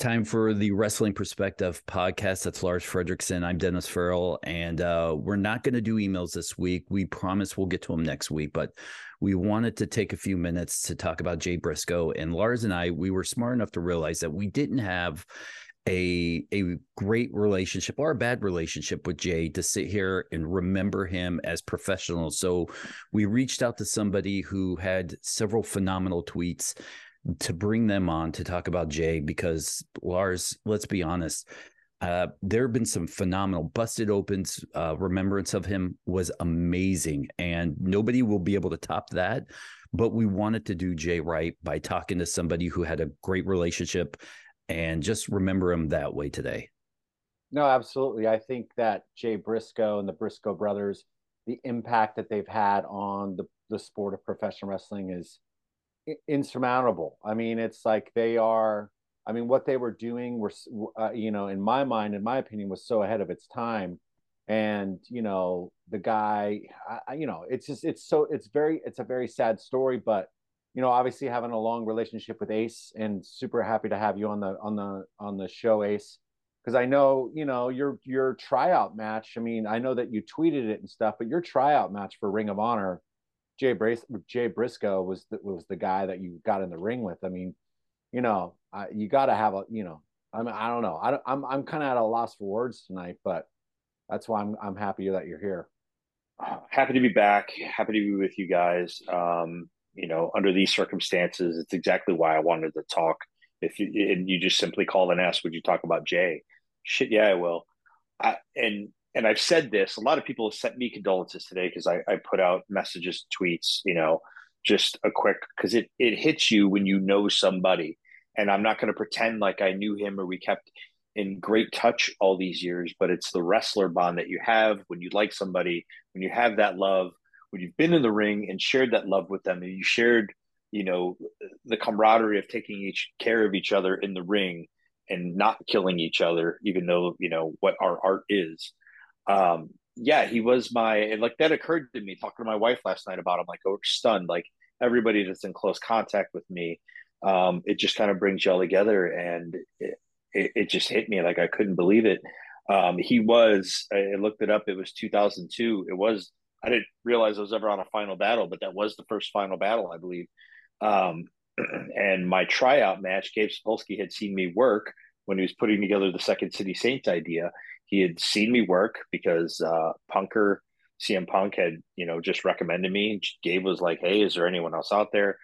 time for the Wrestling Perspective podcast. That's Lars Frederiksen. I'm Dennis Farrell, and uh, we're not going to do emails this week. We promise we'll get to them next week, but we wanted to take a few minutes to talk about Jay Briscoe. And Lars and I, we were smart enough to realize that we didn't have a a great relationship or a bad relationship with Jay to sit here and remember him as professional. So we reached out to somebody who had several phenomenal tweets to bring them on to talk about Jay because Lars, let's be honest, uh, there have been some phenomenal busted opens. Uh, remembrance of him was amazing, and nobody will be able to top that. But we wanted to do Jay right by talking to somebody who had a great relationship and just remember him that way today. No, absolutely. I think that Jay Briscoe and the Briscoe brothers, the impact that they've had on the, the sport of professional wrestling is insurmountable. I mean, it's like they are. I mean, what they were doing were, uh, you know, in my mind, in my opinion, was so ahead of its time. And you know, the guy, I, you know, it's just, it's so, it's very, it's a very sad story. But you know, obviously having a long relationship with Ace, and super happy to have you on the on the on the show, Ace, because I know, you know, your your tryout match. I mean, I know that you tweeted it and stuff, but your tryout match for Ring of Honor Jay Brace, Jay Briscoe was the, was the guy that you got in the ring with. I mean, you know, uh, you got to have a, you know, I mean, I don't know. I, I'm I'm kind of at a loss for words tonight, but that's why I'm I'm happy that you're here. Happy to be back. Happy to be with you guys. Um, you know, under these circumstances, it's exactly why I wanted to talk. If you and you just simply call and ask, would you talk about Jay? Shit, yeah, I will. I, and and I've said this, a lot of people have sent me condolences today because I, I put out messages, tweets, you know, just a quick because it it hits you when you know somebody. And I'm not going to pretend like I knew him or we kept in great touch all these years, but it's the wrestler bond that you have when you like somebody, when you have that love, when you've been in the ring and shared that love with them, and you shared, you know, the camaraderie of taking each care of each other in the ring and not killing each other, even though you know what our art is um, yeah, he was my like that occurred to me talking to my wife last night about him. Like, oh, stunned. Like everybody that's in close contact with me, um, it just kind of brings y'all together, and it, it, it, just hit me like I couldn't believe it. Um, he was. I looked it up. It was 2002. It was. I didn't realize I was ever on a final battle, but that was the first final battle, I believe. Um, and my tryout match, Gabe Sapolsky had seen me work when he was putting together the Second City Saints idea, he had seen me work because uh, Punker CM Punk had you know just recommended me. Gabe was like, "Hey, is there anyone else out there?"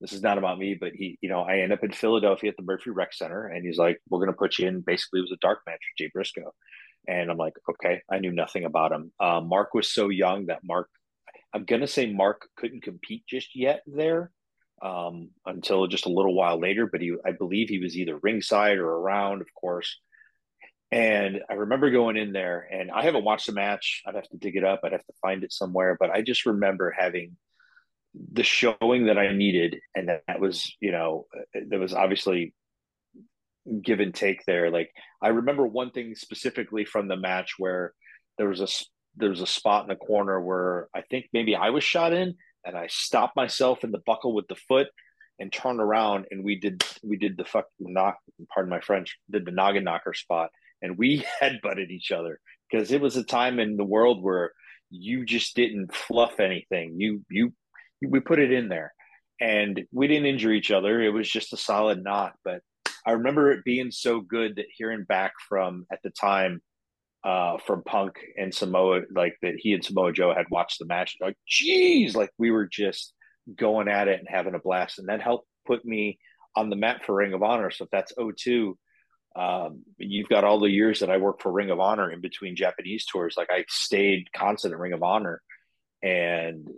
This is not about me, but he, you know, I end up in Philadelphia at the Murphy Rec Center, and he's like, "We're gonna put you in." Basically, it was a dark match with Jay Briscoe, and I'm like, "Okay." I knew nothing about him. Uh, Mark was so young that Mark, I'm gonna say Mark couldn't compete just yet there um, until just a little while later. But he, I believe, he was either ringside or around, of course. And I remember going in there, and I haven't watched the match. I'd have to dig it up. I'd have to find it somewhere. But I just remember having the showing that I needed, and that, that was, you know, there was obviously give and take there. Like I remember one thing specifically from the match where there was a there was a spot in the corner where I think maybe I was shot in, and I stopped myself in the buckle with the foot and turned around, and we did we did the fuck knock. Pardon my French. Did the noggin knocker spot and we headbutted each other because it was a time in the world where you just didn't fluff anything. You you we put it in there, and we didn't injure each other. It was just a solid knock. But I remember it being so good that hearing back from at the time uh, from Punk and Samoa, like that he and Samoa Joe had watched the match. Like, geez, like we were just going at it and having a blast, and that helped put me on the map for Ring of Honor. So if that's 02, um, you've got all the years that I worked for Ring of Honor in between Japanese tours. Like I stayed constant at Ring of Honor, and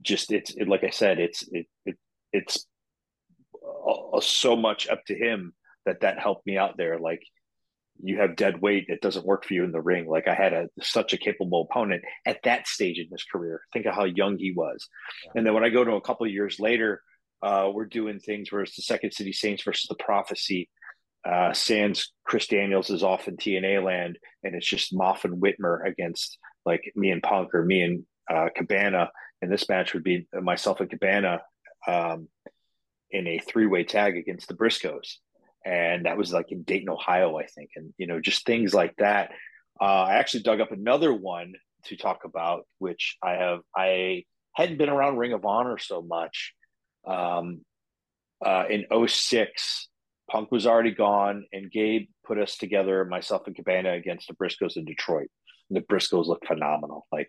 just it's it, like I said, it's it, it it's uh, so much up to him that that helped me out there. Like you have dead weight, it doesn't work for you in the ring. Like I had a such a capable opponent at that stage in his career. Think of how young he was, yeah. and then when I go to a couple of years later, uh, we're doing things where it's the Second City Saints versus the Prophecy uh, Sans Chris Daniels is off in TNA land, and it's just Maff and Whitmer against like me and Punk or me and uh, Cabana. And this match would be myself and Cabana um, in a three way tag against the Briscoes. and that was like in Dayton, Ohio, I think, and you know, just things like that. Uh, I actually dug up another one to talk about, which I have. I hadn't been around Ring of Honor so much. Um, uh, in 06, Punk was already gone, and Gabe put us together, myself and Cabana, against the Briscoes in Detroit. And the Briscoes looked phenomenal. Like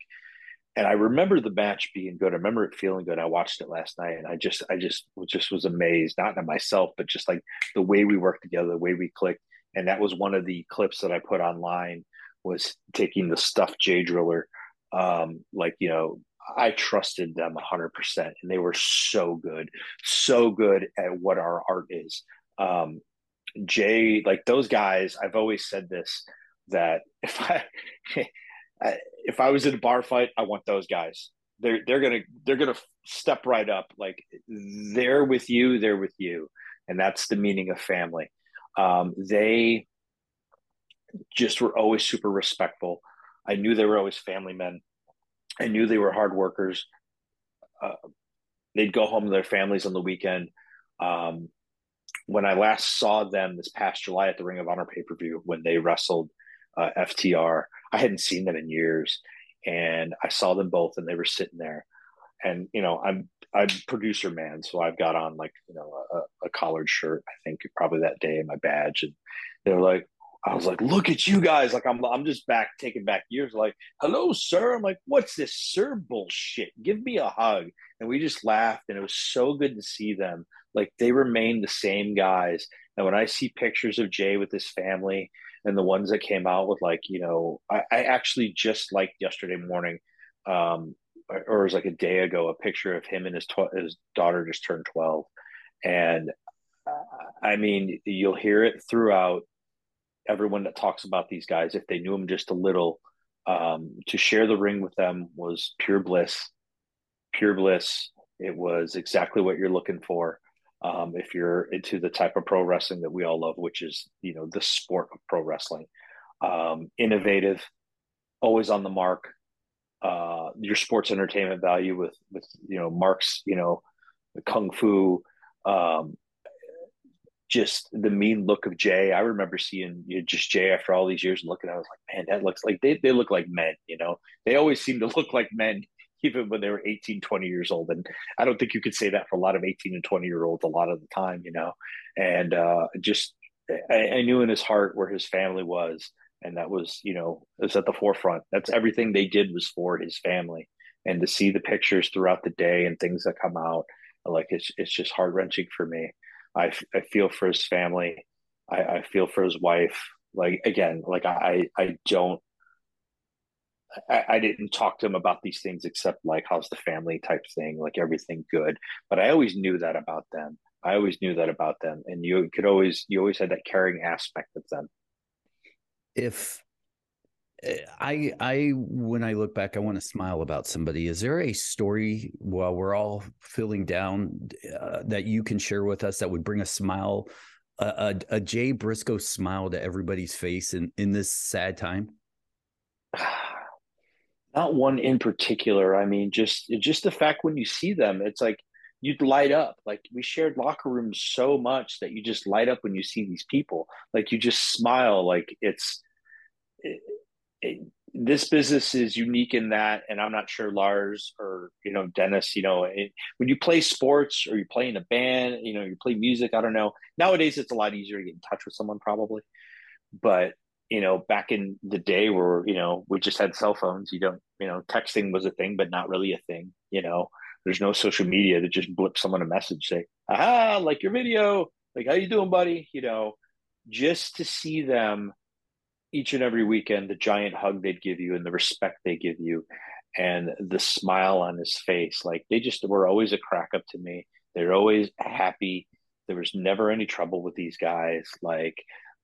and I remember the match being good. I remember it feeling good. I watched it last night, and I just, I just, just was amazed, not at myself, but just like the way we worked together, the way we clicked. And that was one of the clips that I put online was taking the stuffed Jay Driller. Um, like you know, I trusted them hundred percent, and they were so good, so good at what our art is. Um, Jay, like those guys, I've always said this that if I if I was in a bar fight, I want those guys. They're they're gonna they're gonna step right up. Like they're with you, they're with you, and that's the meaning of family. Um, they just were always super respectful. I knew they were always family men. I knew they were hard workers. Uh, they'd go home to their families on the weekend. Um, when I last saw them this past July at the Ring of Honor pay per view, when they wrestled uh, FTR, I hadn't seen them in years, and I saw them both, and they were sitting there. And you know, I'm I'm producer man, so I've got on like you know a, a collared shirt. I think probably that day, my badge, and they were like, I was like, look at you guys. Like I'm I'm just back taking back years. Like, hello, sir. I'm like, what's this sir bullshit? Give me a hug. And we just laughed and it was so good to see them. Like they remain the same guys. And when I see pictures of Jay with his family and the ones that came out with like you know I, I actually just liked yesterday morning um or it was like a day ago a picture of him and his tw- his daughter just turned 12 and uh, i mean you'll hear it throughout everyone that talks about these guys if they knew them just a little um to share the ring with them was pure bliss pure bliss it was exactly what you're looking for um, if you're into the type of pro wrestling that we all love, which is you know the sport of pro wrestling. Um, innovative, always on the mark. Uh, your sports entertainment value with with you know Mark's you know the kung fu, um, just the mean look of Jay. I remember seeing you know, just Jay after all these years and looking. At I was like, man, that looks like they they look like men. You know, they always seem to look like men even when they were 18, 20 years old. And I don't think you could say that for a lot of 18 and 20 year olds a lot of the time, you know. And uh, just, I, I, knew in his heart where his family was. And that was, you know, was at the forefront. That's everything they did was for his family. And to see the pictures throughout the day and things that come out, like it's, it's just heart wrenching for me. I, I feel for his family. I, I feel for his wife. Like, again, like I, I don't I, I, didn't talk to him about these things except like how's the family type thing, like everything good. But I always knew that about them. I always knew that about them, and you could always you always had that caring aspect of them. If eh, I I when I look back, I want to smile about somebody. Is there a story while we're all feeling down uh, that you can share with us that would bring a smile, a, a, a Jay Briscoe smile to everybody's face in in this sad time? Not one in particular. I mean, just just the fact when you see them, it's like you'd light up. Like we shared locker rooms so much that you just light up when you see these people. Like you just smile. Like it's it, it, this business is unique in that, and I'm not sure Lars or you know Dennis. You know, it, when you play sports or you play in a band, you know, you play music. I don't know. Nowadays, it's a lot easier to get in touch with someone, probably. But you know, back in the day where, you know, we just had cell phones, you don't, you know, texting was a thing, but not really a thing, you know, there's no social media to just blip someone a message, say, aha, like your video, like, how you doing, buddy? You know, just to see them each and every weekend, the giant hug they'd give you and the respect they give you and the smile on his face, like they just were always a crack up to me. They're always happy. There was never any trouble with these guys. Like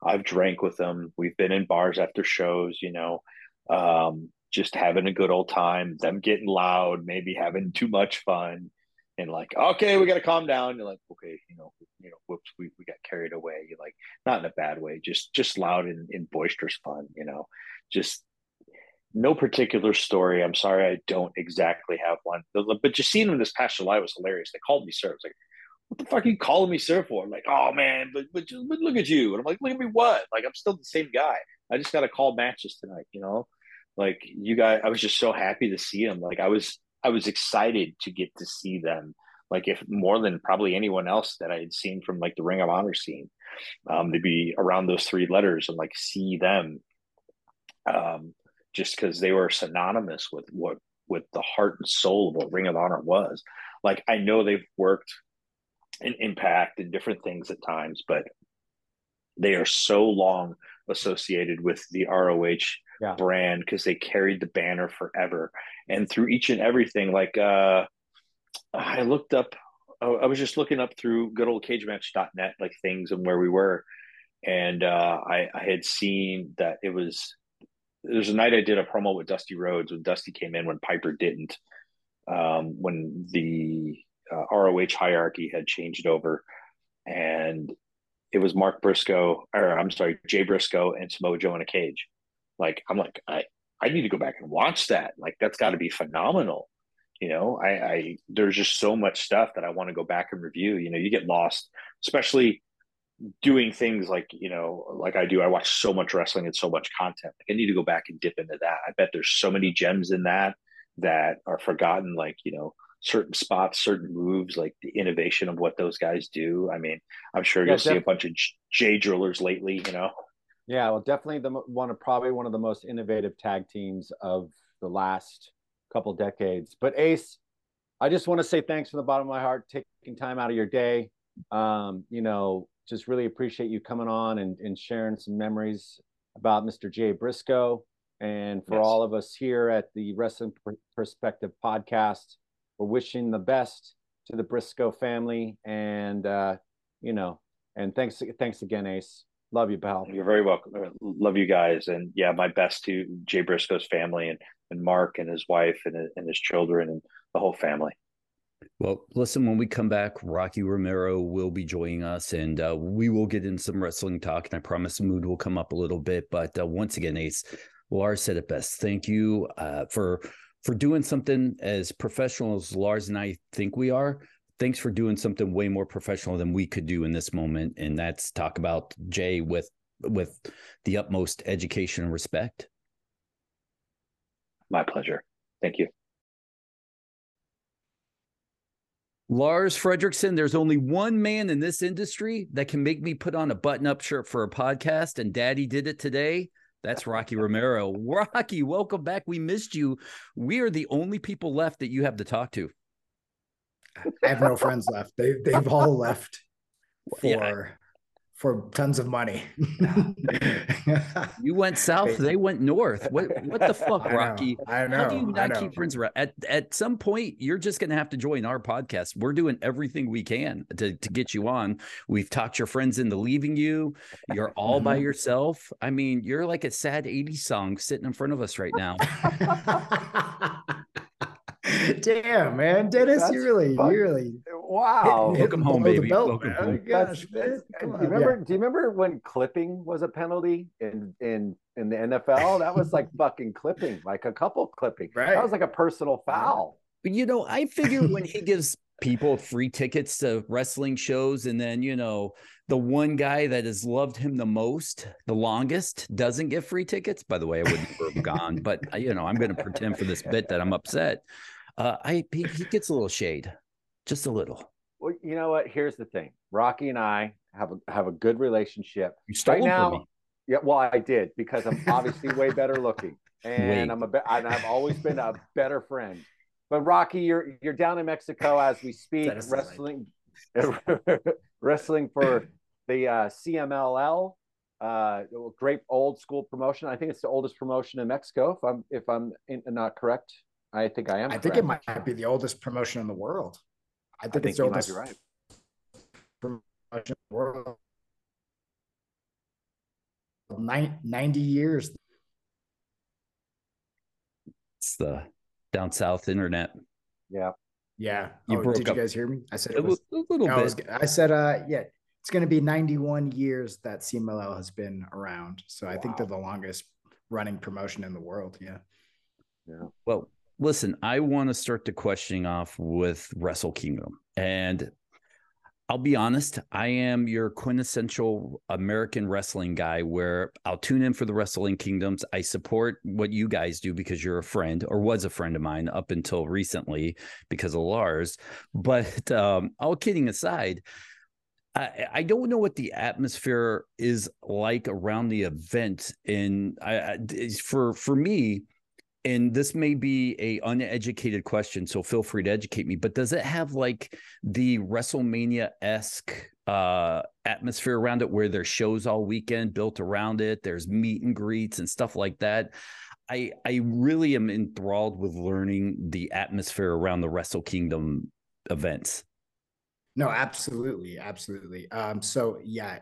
I've drank with them. We've been in bars after shows, you know, um, just having a good old time, them getting loud, maybe having too much fun. And like, okay, we got to calm down. You're like, okay, you know, you know, whoops, we, we got carried away. You're like, not in a bad way, just just loud and, and boisterous fun, you know, just no particular story. I'm sorry, I don't exactly have one. But just seeing them this past July was hilarious. They called me sir. I was like, what the fuck are you calling me sir for? I'm like, oh man, but, but but look at you. And I'm like, look at me what? Like I'm still the same guy. I just got to call matches tonight, you know? Like you guys, I was just so happy to see them. Like I was, I was excited to get to see them. Like if more than probably anyone else that I had seen from like the Ring of Honor scene, um, to be around those three letters and like see them, um, just because they were synonymous with what with the heart and soul of what Ring of Honor was. Like I know they've worked in Impact and different things at times, but they are so long associated with the ROH yeah. brand because they carried the banner forever. And through each and everything, like uh I looked up I was just looking up through good old cage cagematch.net like things and where we were. And uh I, I had seen that it was there's a night I did a promo with Dusty Rhodes when Dusty came in when Piper didn't. Um, when the uh, ROH hierarchy had changed over, and it was Mark Briscoe, or I'm sorry, Jay Briscoe and Samoa Joe in a cage. Like I'm like I I need to go back and watch that. Like that's got to be phenomenal. You know, I, I there's just so much stuff that I want to go back and review. You know, you get lost, especially doing things like you know like i do i watch so much wrestling and so much content like i need to go back and dip into that i bet there's so many gems in that that are forgotten like you know certain spots, certain moves, like the innovation of what those guys do. I mean, I'm sure yeah, you'll see a bunch of Jay drillers lately, you know. Yeah, well, definitely the one of probably one of the most innovative tag teams of the last couple decades. But Ace, I just want to say thanks from the bottom of my heart, taking time out of your day. Um, you know, just really appreciate you coming on and, and sharing some memories about Mr. Jay Briscoe. And for yes. all of us here at the Wrestling Perspective podcast, we're wishing the best to the Briscoe family, and uh, you know, and thanks, thanks again, Ace. Love you, pal. You're very welcome. Love you guys, and yeah, my best to Jay Briscoe's family and and Mark and his wife and and his children and the whole family. Well, listen, when we come back, Rocky Romero will be joining us and uh, we will get in some wrestling talk. And I promise the mood will come up a little bit. But uh, once again, Ace, Lars said it best. Thank you uh, for for doing something as professional as Lars and I think we are. Thanks for doing something way more professional than we could do in this moment, and that's talk about Jay with with the utmost education and respect. My pleasure. Thank you. Lars Frederiksen, there's only one man in this industry that can make me put on a button up shirt for a podcast, and daddy did it today. That's Rocky Romero. Rocky, welcome back. We missed you. We are the only people left that you have to talk to. I have no friends left. They they've all left for yeah for tons of money. you went south, they went north. What what the fuck, Rocky? I don't know. How do you not keep friends around? At at some point, you're just gonna have to join our podcast. We're doing everything we can to, to get you on. We've talked your friends into leaving you. You're all by mm-hmm. yourself. I mean, you're like a sad 80s song sitting in front of us right now. Damn, man, Dennis, That's you really, fun. you really, wow. Welcome home, baby. Welcome home. Gosh, man. Do you remember? Yeah. Do you remember when clipping was a penalty in in in the NFL? That was like fucking clipping, like a couple clipping. Right. That was like a personal foul. But you know, I figure when he gives people free tickets to wrestling shows, and then you know the one guy that has loved him the most, the longest, doesn't get free tickets. By the way, I would never have gone, but uh, you know, I'm going to pretend for this bit that I'm upset. Uh, I he, he gets a little shade, just a little. Well, you know what? Here's the thing: Rocky and I have a have a good relationship. You right now, yeah. Well, I did because I'm obviously way better looking, and Wait. I'm a be- and I've always been a better friend. But Rocky, you're you're down in Mexico as we speak, wrestling, wrestling for the uh, CMLL, uh, great old school promotion. I think it's the oldest promotion in Mexico, if I'm if I'm in, not correct. I think I am. I think it might be the oldest promotion in the world. I think, I think it's the oldest right. promotion in the world. 90 years. It's the down south internet. Yeah. Yeah. You oh, broke did up. you guys hear me? I said it was a little no, bit. I, was, I said, uh, yeah, it's going to be 91 years that CMLL has been around. So I think they're the longest running promotion in the world. Yeah. Yeah. Well, listen, I want to start the questioning off with Wrestle Kingdom. And I'll be honest, I am your quintessential American wrestling guy where I'll tune in for the Wrestling Kingdoms. I support what you guys do because you're a friend or was a friend of mine up until recently because of Lars. But um, all kidding aside, I, don't know what the atmosphere is like around the event. And I, I for for me, and this may be a uneducated question so feel free to educate me but does it have like the wrestlemania-esque uh atmosphere around it where there's shows all weekend built around it there's meet and greets and stuff like that? I i really am enthralled with learning the atmosphere around the wrestle kingdom events. No absolutely absolutely. Um so yeah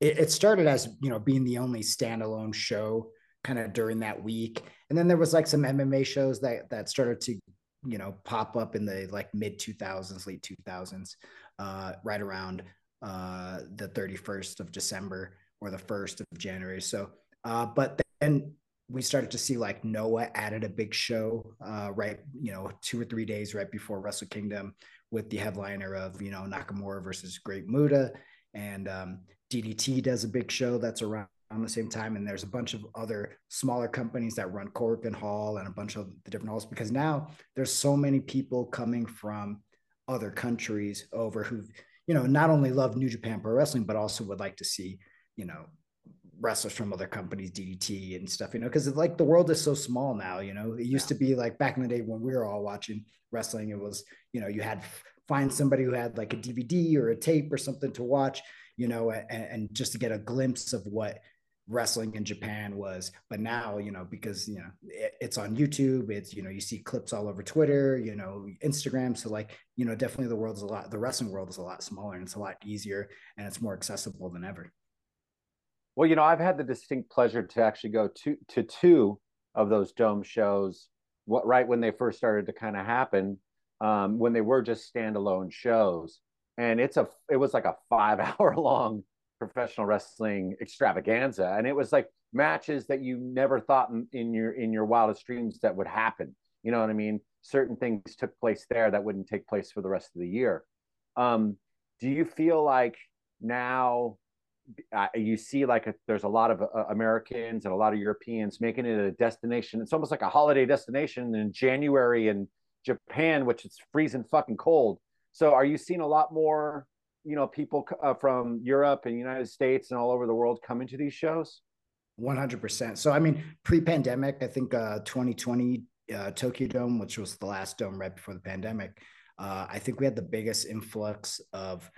it, it started as you know being the only standalone show kind of during that week. And then there was like some MMA shows that that started to, you know, pop up in the like mid 2000s, late 2000s, uh, right around uh, the 31st of December or the 1st of January. So, uh, but then we started to see like Noah added a big show, uh, right, you know, two or three days right before Wrestle Kingdom with the headliner of, you know, Nakamura versus Great Muta. And um, DDT does a big show that's around on the same time. And there's a bunch of other smaller companies that run Korakuen Hall and a bunch of the different halls because now there's so many people coming from other countries over who, you know, not only love New Japan Pro Wrestling, but also would like to see, you know, wrestlers from other companies, DDT and stuff, you know, because like the world is so small now, you know, it used yeah. to be like back in the day when we were all watching wrestling, it was, you know, you had find somebody who had like a DVD or a tape or something to watch, you know, and, and just to get a glimpse of what wrestling in Japan was. But now, you know, because you know it, it's on YouTube, it's you know you see clips all over Twitter, you know, Instagram. So like you know, definitely the world is a lot. The wrestling world is a lot smaller and it's a lot easier and it's more accessible than ever. Well, you know, I've had the distinct pleasure to actually go to to two of those dome shows. What right when they first started to kind of happen, um, when they were just standalone shows, and it's a it was like a five hour long professional wrestling extravaganza and it was like matches that you never thought in, in, your in your wildest dreams that would happen. You know what i mean? Certain things took place there that wouldn't take place for the rest of the year. Um, do you feel like now uh, you see like a, there's a lot of uh, americans and a lot of europeans making it a destination. It's almost like a holiday destination in january in japan which is freezing fucking cold. So are you seeing a lot more you know people uh, from Europe and United States and all over the world coming to these shows? 100%. So I mean, pre-pandemic, I think uh, 2020 uh, Tokyo Dome, which was the last dome right before the pandemic, uh, I think we had the biggest influx of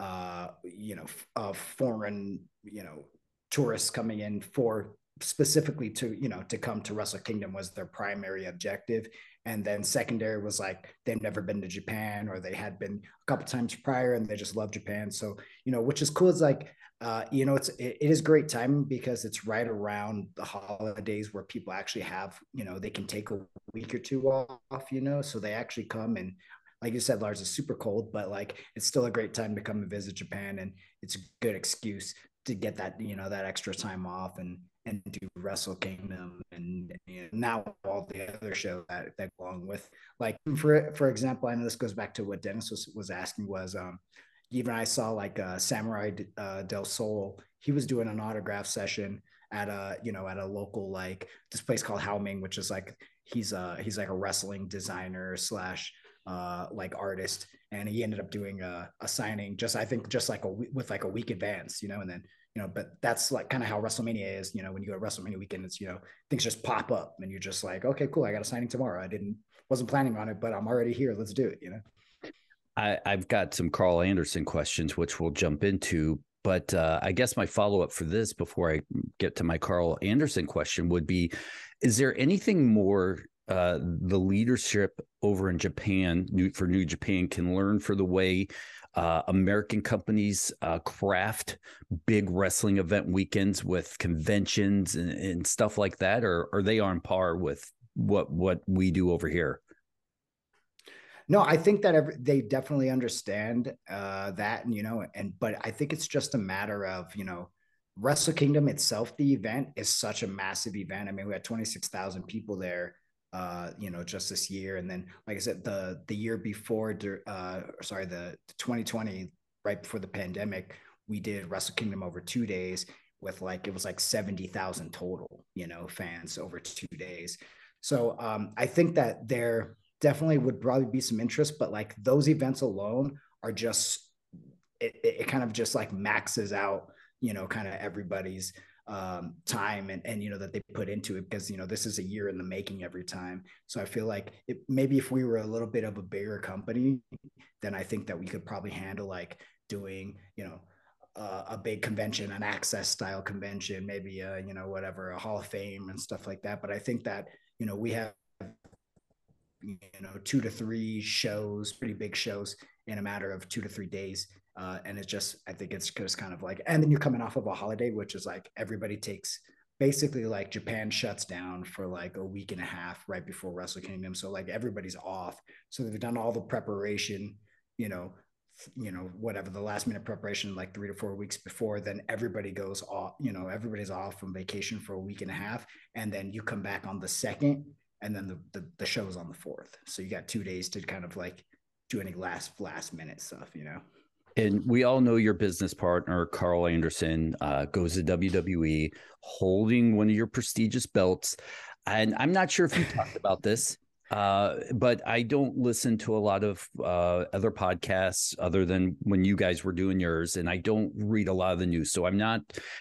uh, you know of foreign you know tourists coming in for specifically to you know to come to Wrestle Kingdom was their primary objective, and then secondary was like they've never been to Japan or they had been a couple times prior and they just love Japan. So you know, which is cool. Is like uh, you know, it's it, it is great timing because it's right around the holidays where people actually have you know they can take a week or two off. You know, so they actually come and like you said, Lars is super cold, but like it's still a great time to come and visit Japan, and it's a good excuse to get that you know that extra time off and and do Wrestle Kingdom and now all the other shows that that go along with like for for example, I know this goes back to what Dennis was was asking was um even I saw like uh, Samurai uh, del Sol, he was doing an autograph session at a you know at a local like this place called Haoming, which is like he's a he's like a wrestling designer slash uh like artist. And he ended up doing a, a signing just i think just like a with like a week advance you know and then you know, but that's like kind of how WrestleMania is. You know, when you go to WrestleMania weekend, it's you know things just pop up, and you're just like, okay, cool, I got a signing tomorrow. I didn't wasn't planning on it, but I'm already here. Let's do it. You know. I, I've got some Karl Anderson questions, which we'll jump into. But uh, I guess my follow up for this before I get to my Karl Anderson question would be Is there anything more uh, the leadership over in Japan for New Japan can learn for the way uh, American companies uh, craft big wrestling event weekends with conventions and, and stuff like that, or are they on par with what what we do over here? No, I think that every, they definitely understand uh, that, and you know, and but I think it's just a matter of you know, Wrestle Kingdom itself. The event is such a massive event. I mean, we had twenty six thousand people there uh, you know, just this year. And then, like I said, the the year before, uh, sorry, the 2020 right before the pandemic, we did Wrestle Kingdom over two days with like it was like 70,000 total, you know, fans over two days. So um, I think that there definitely would probably be some interest, but like those events alone are just it, it kind of just like maxes out, you know, kind of everybody's um, time and, and you know that they put into it because you know this is a year in the making every time. So i feel like it, maybe if we were a little bit of a bigger company then i think that we could probably handle like doing you know uh, a big convention an Axxess style convention maybe a you know whatever a hall of fame and stuff like that. But i think that you know we have you know two to three shows pretty big shows in a matter of two to three days uh, and it's just i think it's just kind of like and then you're coming off of a holiday which is like everybody takes basically like japan shuts down for like a week and a half right before wrestle kingdom. So like everybody's off. So they've done all the preparation you know you know whatever the last minute preparation like three to four weeks before then everybody goes off you know everybody's off from vacation for a week and a half and then you come back on the second and then the, the, the show is on the fourth. So you got two days to kind of like do any last last minute stuff you know and we all know your business partner, Karl Anderson, uh, goes to WWE holding one of your prestigious belts. And I'm not sure if you talked about this, uh, but I don't listen to a lot of uh, other podcasts other than when you guys were doing yours. And I don't read a lot of the news. So I'm not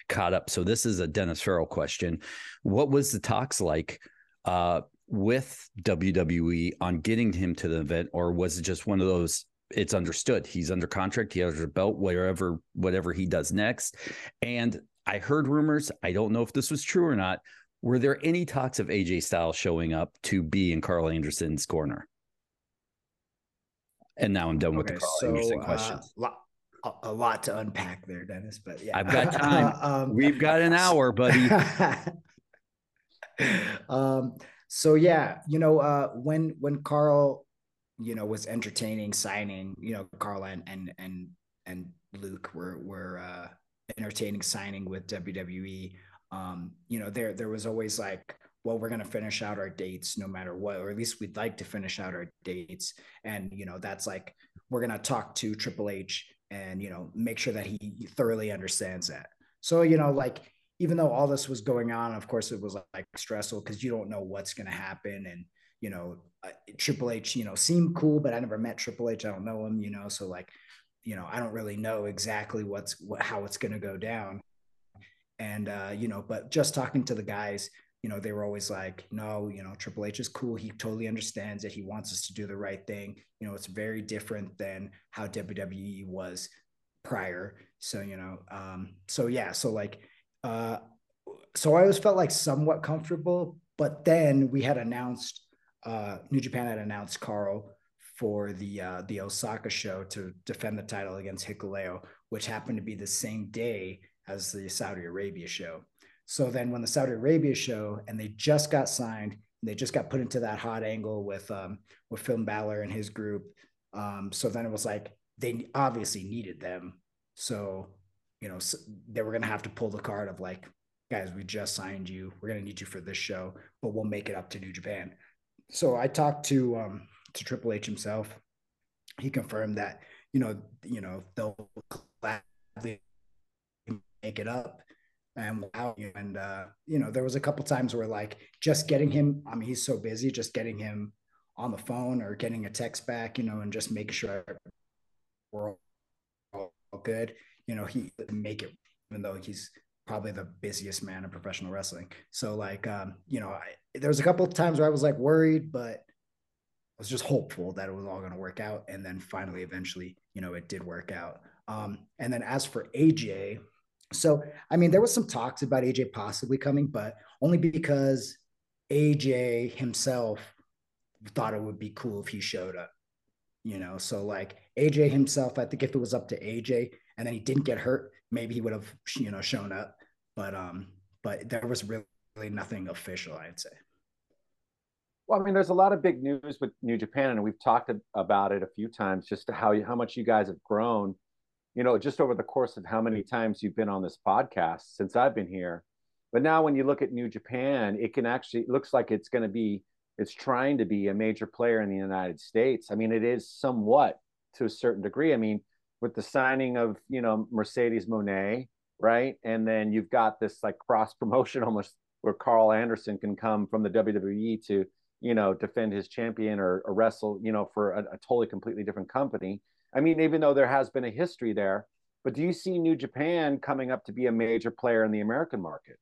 caught up. So this is a Dennis Farrell question. What was the talks like? Uh, with WWE on getting him to the event, or was it just one of those it's understood he's under contract. He has a belt wherever whatever he does next. And I heard rumors. I don't know if this was true or not. Were there any talks of AJ Styles showing up to be in Karl Anderson's corner? And now I'm done with the Karl so, Anderson uh, questions. Uh, a lot to unpack there, Dennis. But yeah, I've got time. um, We've got an hour, buddy. um, so yeah, you know, uh, when when Karl you know, was entertaining signing, you know, Karl and and and, and Luke were were uh, entertaining signing with WWE. Um, you know, there there was always like, well, we're gonna finish out our dates no matter what, or at least we'd like to finish out our dates. And you know, that's like we're gonna talk to Triple H and you know make sure that he thoroughly understands that. So you know, like even though all this was going on, of course, it was like stressful because you don't know what's gonna happen and you know, uh, Triple H, you know, seemed cool, but I never met Triple H. I don't know him, you know, so like, you know, I don't really know exactly what's what, how it's going to go down. And uh, you know, but just talking to the guys, you know, they were always like, no, you know, Triple H is cool. He totally understands it. He wants us to do the right thing. You know, it's very different than how WWE was prior. So, you know, um, so yeah, so like, uh, so I always felt like somewhat comfortable, but then we had announced uh, New Japan had announced Karl for the uh, the Osaka show to defend the title against Hikuleo, which happened to be the same day as the Saudi Arabia show. So then, when the Saudi Arabia show and they just got signed, they just got put into that hot angle with um, with Finn Balor and his group. Um, so then it was like they obviously needed them. So you know so they were gonna have to pull the card of like, guys, we just signed you. We're gonna need you for this show, but we'll make it up to New Japan so I talked to um, to Triple H himself. He confirmed that you know you know they'll gladly make it up and and uh, you know there was a couple times where like just getting him. I mean he's so busy, just getting him on the phone or getting a text back, you know, and just making sure we're all good. You know, he make it even though he's probably the busiest man in professional wrestling. So like, um, you know, I, there was a couple of times where I was like worried, but I was just hopeful that it was all going to work out. And then finally, eventually, you know, it did work out. Um, and then as for AJ, so I mean, there was some talks about AJ possibly coming, but only because AJ himself thought it would be cool if he showed up. You know, so like AJ himself, I think if it was up to AJ and then he didn't get hurt, maybe he would have, you know, shown up but um, but there was really nothing official, I'd say. Well, I mean, there's a lot of big news with New Japan, and we've talked about it a few times, just how how much you guys have grown. You know, just over the course of how many times you've been on this podcast since I've been here. But now, when you look at New Japan, it can actually looks like it's going to be it's trying to be a major player in the United States. I mean, it is somewhat to a certain degree. I mean, with the signing of you know Mercedes Moné, right? And then you've got this like cross promotion almost where Karl Anderson can come from the WWE to you know defend his champion or, or wrestle you know for a, a totally completely different company. I mean, even though there has been a history there, but do you see New Japan coming up to be a major player in the American market?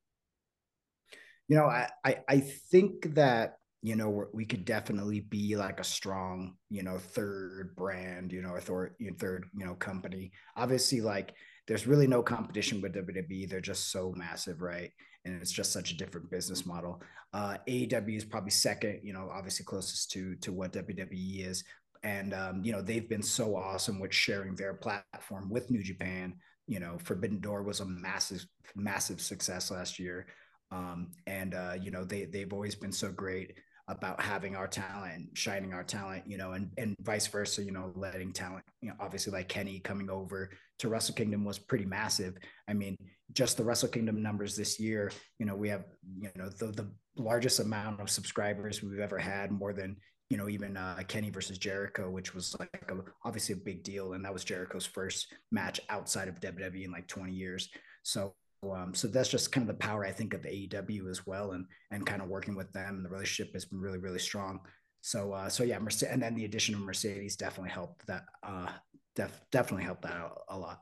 You know, I I, I think that you know we could definitely be like a strong you know third brand you know a third third you know company obviously like there's really no competition with WWE they're just so massive right and it's just such a different business model. Uh AEW is probably second you know obviously closest to to what WWE is. And um, you know they've been so awesome with sharing their platform with New Japan. You know Forbidden Door was a massive massive success last year. Um, and uh, you know they they've always been so great about having our talent, shining our talent, you know, and and vice versa, you know, letting talent, you know, obviously like Kenny coming over to Wrestle Kingdom was pretty massive. I mean, just the Wrestle Kingdom numbers this year, you know, we have, you know, the the largest amount of subscribers we've ever had, more than you know, even uh, Kenny versus Jericho, which was like a, obviously a big deal, and that was Jericho's first match outside of WWE in like 20 years. So um, so that's just kind of the power I think of AEW as well, and and kind of working with them. The relationship has been really really strong. So uh, so yeah, Mercedes, and then the addition of Mercedes definitely helped that. Uh, def- definitely helped that out a lot.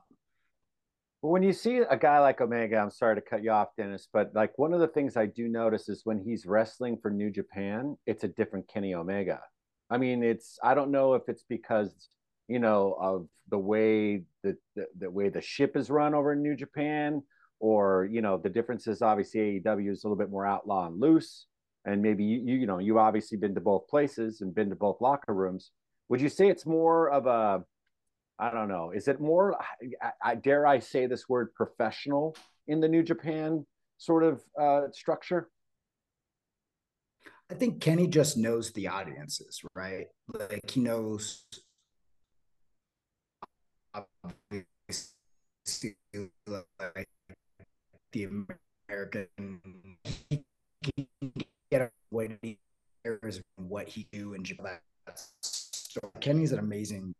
When you see a guy like Omega, I'm sorry to cut you off, Dennis, but like one of the things I do notice is when he's wrestling for New Japan, it's a different Kenny Omega. I mean, it's I don't know if it's because you know of the way the, the, the way the ship is run over in New Japan or you know the difference is obviously AEW is a little bit more outlaw and loose and maybe you, you know you've obviously been to both places and been to both locker rooms would you say it's more of a I don't know. Is it more I, I dare I say this word professional in the New Japan sort of uh, structure? I think Kenny just knows the audiences right? Like he knows like the American He get away to what he do in Japan. So Kenny's an amazing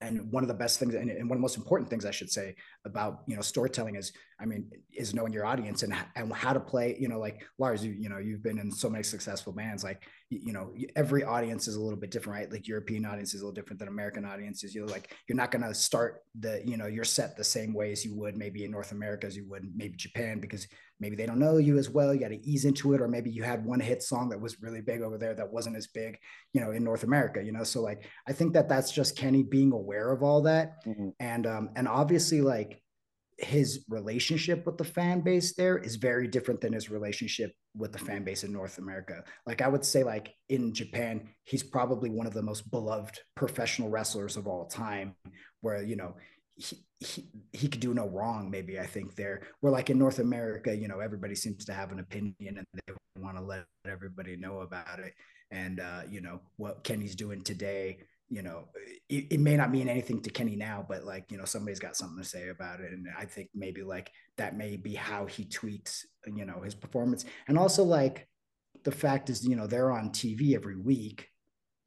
and one of the best things and, one of the most important things i should say about you know storytelling is i mean is knowing your audience and, and how to play you know like lars you, you know you've been in so many successful bands like you, know every audience is a little bit different right? Like european audience is a little different than american audiences. You're like you're not going to start the you know you're set the same way as you would maybe in north america as you would maybe japan because maybe they don't know you as well you got to ease into it or maybe you had one hit song that was really big over there that wasn't as big you know in north america you know so like i think that that's just kenny being aware of all that mm-hmm. and um and obviously like his relationship with the fan base there is very different than his relationship with the fan base in North America. Like I would say like in Japan, he's probably one of the most beloved professional wrestlers of all time where, you know, he, he, could do no wrong maybe i think there. Where like in north america you know everybody seems to have an opinion and they want to let everybody know about it. And uh, you know what kenny's doing today you know it, it, may not mean anything to kenny now but like you know somebody's got something to say about it. And i think maybe like that may be how he tweaks you know his performance. And also like the fact is you know they're on tv every week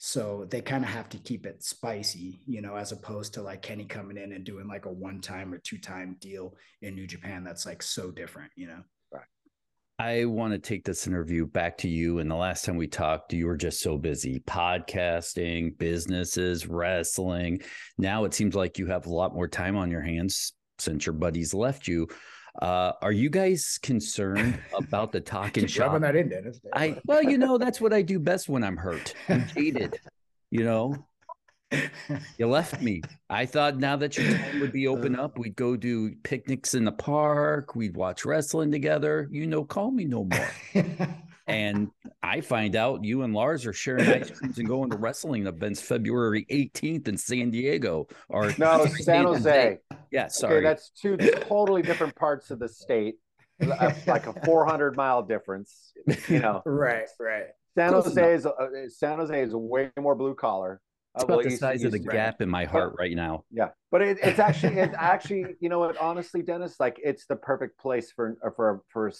so they kind of have to keep it spicy, you know, as opposed to like Kenny coming in and doing like a one time or two time deal in New Japan. That's like so different, you know? Right. I want to take this interview back to you. And the last time we talked, you were just so busy podcasting, businesses, wrestling. Now it seems like you have a lot more time on your hands since your buddies left you. Uh, are you guys concerned about the talking shop? that in, Dennis. I well, you know, that's what I do best when I'm hurt. I'm jaded. You know, you left me. I thought now that your time would be open up, we'd go do picnics in the park, we'd watch wrestling together. You know, call me no more. and I find out you and Lars are sharing ice creams and going to wrestling events February 18th in San Diego or no San Jose. Yeah, sorry. Okay, that's two totally different parts of the state, like a 400 mile difference. You know, right, right. San Jose is uh, San Jose is way more blue collar. It's about the size of the gap in my heart right now. Yeah, but it, it's actually it actually you know what honestly dennis like it's the perfect place for for for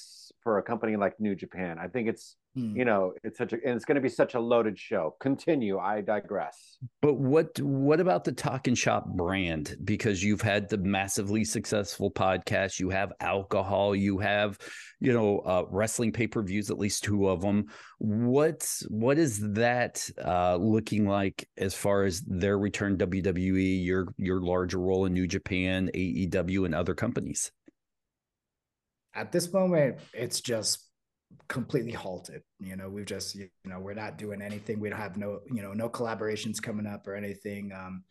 for a company like new japan. I think it's hmm. you know it's such a and it's going to be such a loaded show. Continue i digress. But what what about the Talk'n Shop brand? Because you've had the massively successful podcast. You have alcohol. You have you know uh, wrestling pay-per-views at least two of them what what is that uh, looking like as far as their return wwe your your larger role in new japan aew and other companies. At this moment it's just completely halted. You know we've just you know we're not doing anything. We don't have no you know no collaborations coming up or anything um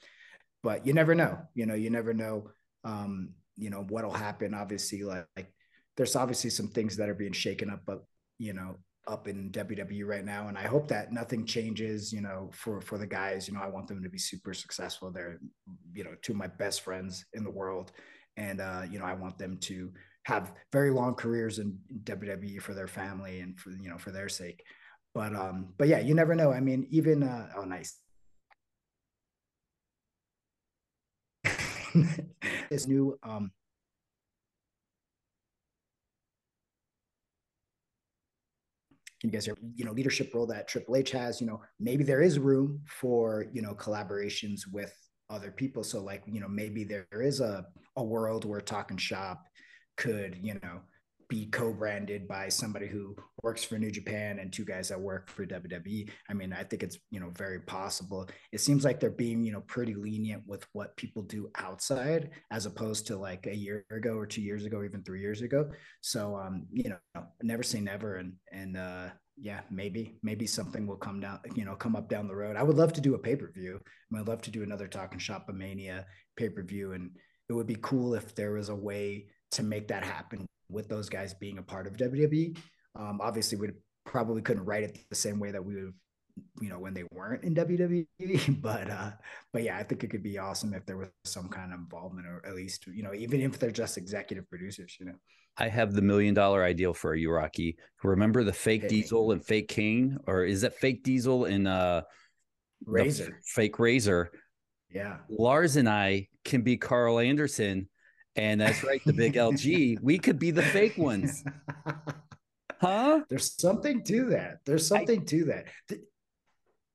but you never know. You know you never know um you know what'll happen. Obviously like, like there's obviously some things that are being shaken up, but you know, up in WWE right now. And I hope that nothing changes, you know, for for the guys. You know, I want them to be super successful. They're, you know, two of my best friends in the world. And uh, you know, I want them to have very long careers in WWE for their family and for you know for their sake. But um, but yeah, you never know. I mean, even uh, oh nice. this new um you guys are, you know, leadership role that Triple H has, you know, maybe there is room for, you know, collaborations with other people. So like, you know, maybe there is a, a world where Talk'n Shop could, you know, be co-branded by somebody who works for New Japan and two guys that work for WWE. I mean, I think it's you know very possible. It seems like they're being you know pretty lenient with what people do outside, as opposed to like a year ago or two years ago, or even three years ago. So um, you know, never say never, and and uh, yeah, maybe maybe something will come down, you know, come up down the road. I would love to do a pay per view. I would love to do another Talk'n Shop a Mania pay per view, and it would be cool if there was a way to make that happen with those guys being a part of WWE. Um, obviously, we probably couldn't write it the same way that we would, you know, when they weren't in WWE. But uh, but yeah, I think it could be awesome if there was some kind of involvement, or at least you know, even if they're just executive producers, you know. I have the million dollar ideal for you, Rocky. Remember the fake hey, Diesel and fake Kane, or is that fake Diesel and uh, Razor? Fake Razor. Yeah. Lars and I can be Karl Anderson and that's right, the big LG. We could be the fake ones. Huh? There's something to that. There's something I, to that.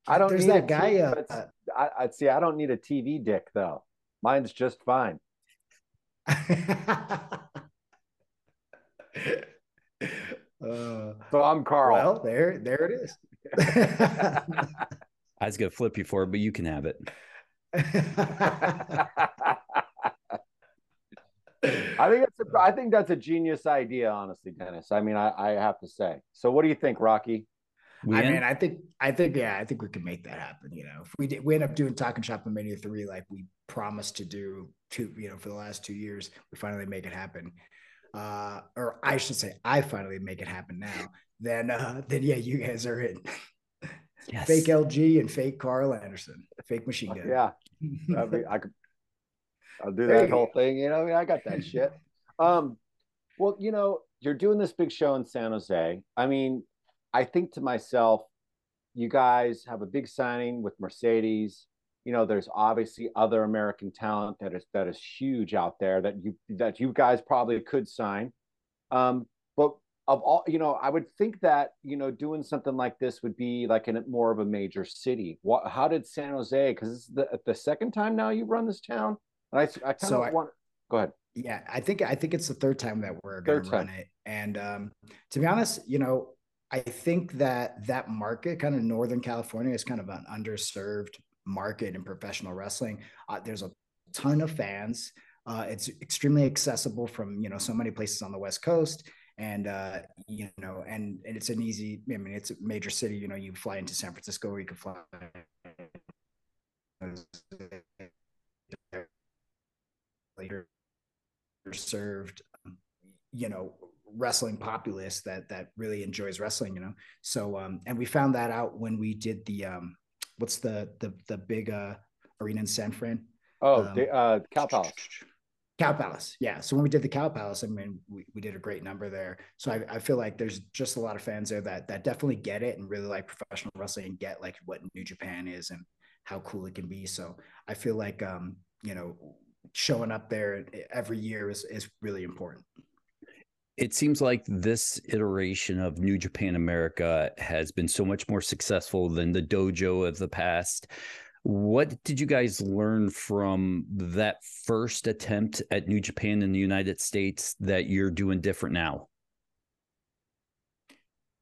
I don't There's that guy. TV, uh, I, I see. I don't need a TV dick though. Mine's just fine. uh, so I'm Karl. Well, there, there it is. I was gonna flip you for it, but you can have it. I think that's a, I think that's a genius idea, honestly, Dennis. I mean, I, I have to say. So, what do you think, Rocky? We I mean, I think, I think, yeah, I think we could make that happen. You know, if we did, we end up doing Talk'n Shop in Mania three, like we promised to do, two, you know, for the last two years, we finally make it happen. Uh, or I should say, I finally make it happen now. Then, uh, then yeah, you guys are in. Yes. Fake LG and fake Karl Anderson, fake machine gun. Yeah, be, I could I'll do that whole thing. You know, I, mean, I got that shit. Um, well, you know, you're doing this big show in San Jose. I mean, I think to myself, you guys have a big signing with Mercedes. You know, there's obviously other American talent that is that is huge out there that you that you guys probably could sign. Um, but of all, you know, I would think that you know doing something like this would be like in more of a major city. What? How did San Jose? Because the the second time now you run this town. And I, I kind so of want. Go ahead. Yeah, I think I think it's the third time that we're going to run it, and um, to be honest, you know, I think that that market, kind of Northern California, is kind of an underserved market in professional wrestling. Uh, there's a ton of fans. Uh, it's extremely accessible from you know so many places on the West Coast, and uh, you know, and, and it's an easy. I mean, it's a major city. You know, you fly into San Francisco, or you can fly later served um, you know wrestling populace that that really enjoys wrestling you know? So um and we found that out when we did the um what's the the the big uh arena in san fran? Oh um, the uh cow palace. Cow palace yeah. So when we did the cow palace i mean we, we did a great number there. So I, I feel like there's just a lot of fans there that that definitely get it and really like professional wrestling and get like what new japan is and how cool it can be. So i feel like um you know showing up there every year is is really important it seems like this iteration of New Japan America has been so much more successful than the dojo of the past. What did you guys learn from that first attempt at New Japan in the United States that you're doing different now?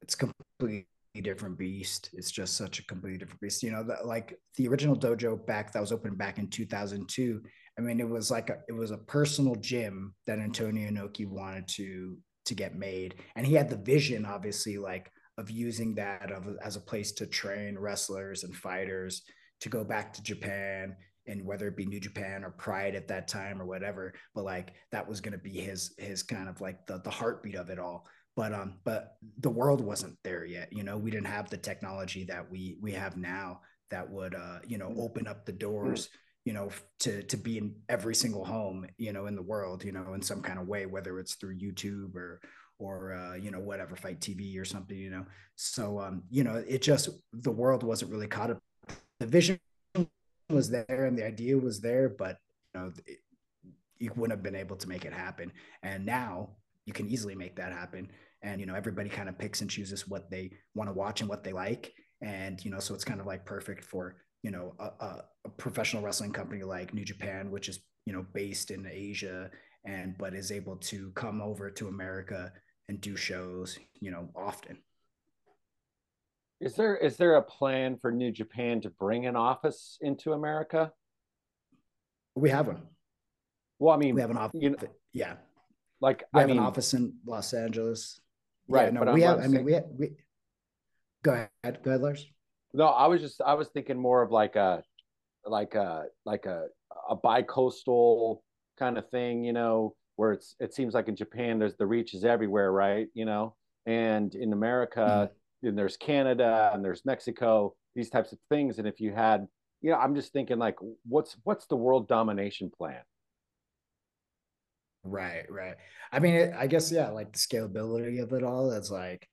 It's a completely different beast. It's just such a completely different beast. You know, the, like the original dojo back that was opened back in 2002. I mean, it was like a, it was a personal gym that Antonio Inoki wanted to to get made, and he had the vision, obviously, like of using that of, as a place to train wrestlers and fighters to go back to Japan and whether it be New Japan or Pride at that time or whatever, but like that was going to be his his kind of like the the heartbeat of it all. But um, but the world wasn't there yet. You know, we didn't have the technology that we we have now that would uh, you know open up the doors you know to to be in every single home you know in the world you know in some kind of way whether it's through youtube or or uh, you know whatever FITE TV or something you know so um you know it just the world wasn't really caught up the vision was there and the idea was there, but you know, it, you wouldn't have been able to make it happen. And now you can easily make that happen. And you know, everybody kind of picks and chooses what they want to watch and what they like. And you know, so it's kind of like perfect for you know a, a, a professional wrestling company like New Japan, which is you know based in Asia and but is able to come over to America and do shows, you know, often. Is there is there a plan for New Japan to bring an office into America? We have one. Well, I mean, we have an office. You know, yeah, like we I have mean, an office in Los Angeles. Right. Yeah, no, we have. I mean, we, have, we. Go ahead. Go ahead, Lars. No, I was just I was thinking more of like a, like a like a a bi-coastal kind of thing, you know, where it's it seems like in Japan there's the reach is everywhere, right? You know, and in America. Mm-hmm and there's Canada and there's Mexico, these types of things. And if you had, you know, I'm just thinking like, what's what's the world domination plan? Right, right. I mean, it, I guess yeah, like the scalability of it all. That's like,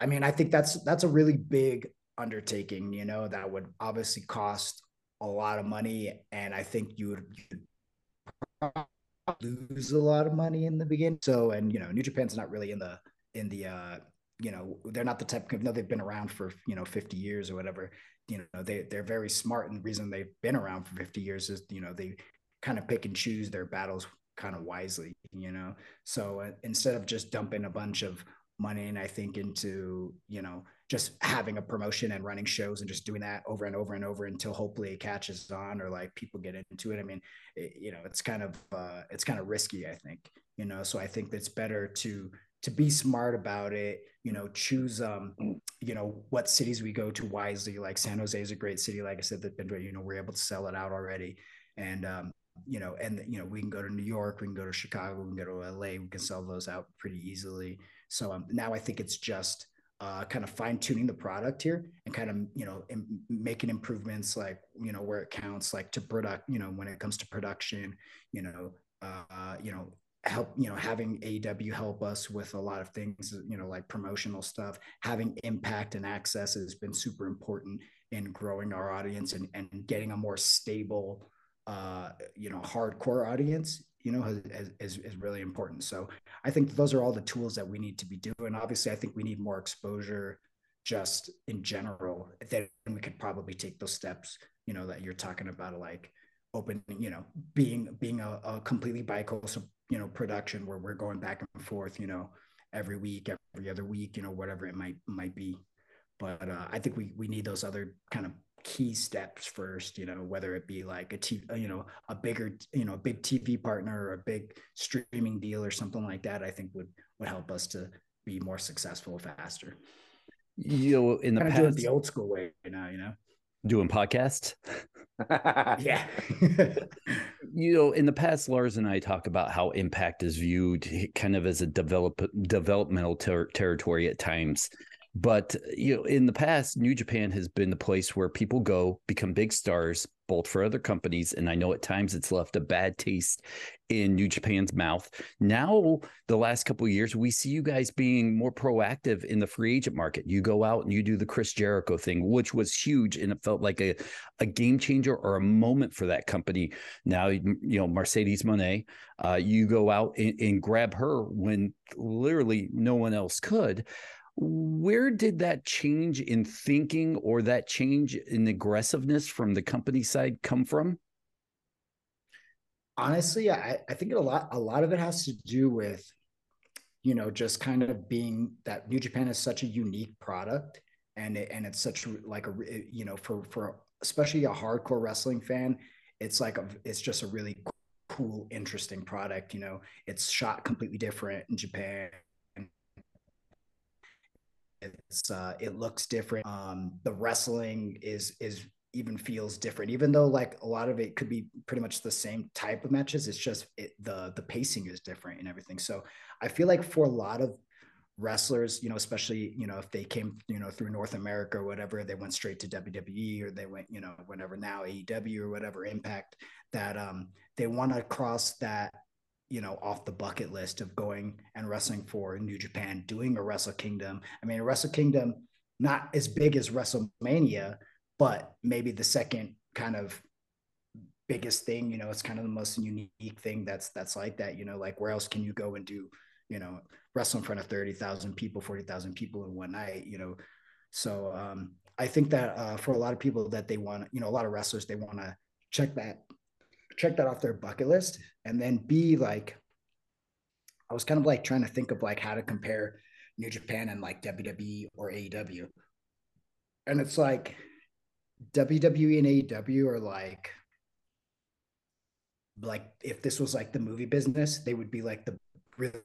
I mean, I think that's that's a really big undertaking. You know, that would obviously cost a lot of money, and I think you would lose a lot of money in the beginning. So, and you know, New Japan's not really in the in the uh you know they're not the type of no they've been around for you know 50 years or whatever you know they they're very smart and the reason they've been around for 50 years is you know they kind of pick and choose their battles kind of wisely you know so uh, instead of just dumping a bunch of money and i think into you know just having a promotion and running shows and just doing that over and over and over until hopefully it catches on or like people get into it. I mean it, you know it's kind of uh it's kind of risky i think you know so i think it's better to to be smart about it you know choose um you know what cities we go to wisely. Like san jose is a great city like i said that been you know we're able to sell it out already. And um you know and you know we can go to new york we can go to chicago we can go to la we can sell those out pretty easily so um, now i think it's just uh, kind of fine tuning the product here and kind of you know Im- making improvements like you know where it counts like to product you know when it comes to production you know uh, you know help you know having AEW help us with a lot of things you know like promotional stuff having impact and Axxess has been super important in growing our audience and, and getting a more stable uh you know hardcore audience you know is, is, is really important. So i think those are all the tools that we need to be doing. Obviously i think we need more exposure just in general then we could probably take those steps you know that you're talking about like open you know being being a, a completely bi-coastal you know production where we're going back and forth you know every week every other week you know whatever it might might be. But uh, i think we we need those other kind of key steps first you know whether it be like a t you know a bigger you know a big tv partner or a big streaming deal or something like that i think would would help us to be more successful faster you know in the kind past the old school way now you know doing podcasts yeah. you know, in the past, Lars and I talk about how impact is viewed kind of as a develop developmental ter- territory at times. But you know, in the past, New Japan has been the place where people go, become big stars, both for other companies. And I know at times it's left a bad taste in New Japan's mouth. Now, the last couple of years, we see you guys being more proactive in the free agent market. You go out and you do the Chris Jericho thing, which was huge. And it felt like a, a game changer or a moment for that company. Now, you know, Mercedes Moné, uh, you go out and, and grab her when literally no one else could where did that change in thinking or that change in aggressiveness from the company side come from? Honestly I, I think a lot a lot of it has to do with you know just kind of being that new japan is such a unique product and it, and it's such like a you know for for especially a hardcore wrestling fan it's like a it's just a really cool interesting product you know? It's shot completely different in japan it's uh, it looks different. Um, the wrestling is is even feels different, even though like a lot of it could be pretty much the same type of matches. It's just it, the the pacing is different and everything. So I feel like for a lot of wrestlers, you know, especially you know if they came you know through North America or whatever, they went straight to WWE or they went you know whatever now AEW or whatever Impact that um they want to cross that you know, off the bucket list of going and wrestling for New Japan, doing a Wrestle Kingdom. I mean, a Wrestle Kingdom, not as big as WrestleMania, but maybe the second kind of biggest thing. You know, it's kind of the most unique thing that's that's like that. You know, like where else can you go and do, you know, wrestle in front of thirty thousand people, forty thousand people in one night? You know, so um, I think that uh, for a lot of people that they want, you know, a lot of wrestlers they want to check that check that off their bucket list and then be like i was kind of like trying to think of like how to compare new japan and like wwe or aew and it's like wwe and aew are like like if this was like the movie business they would be like the really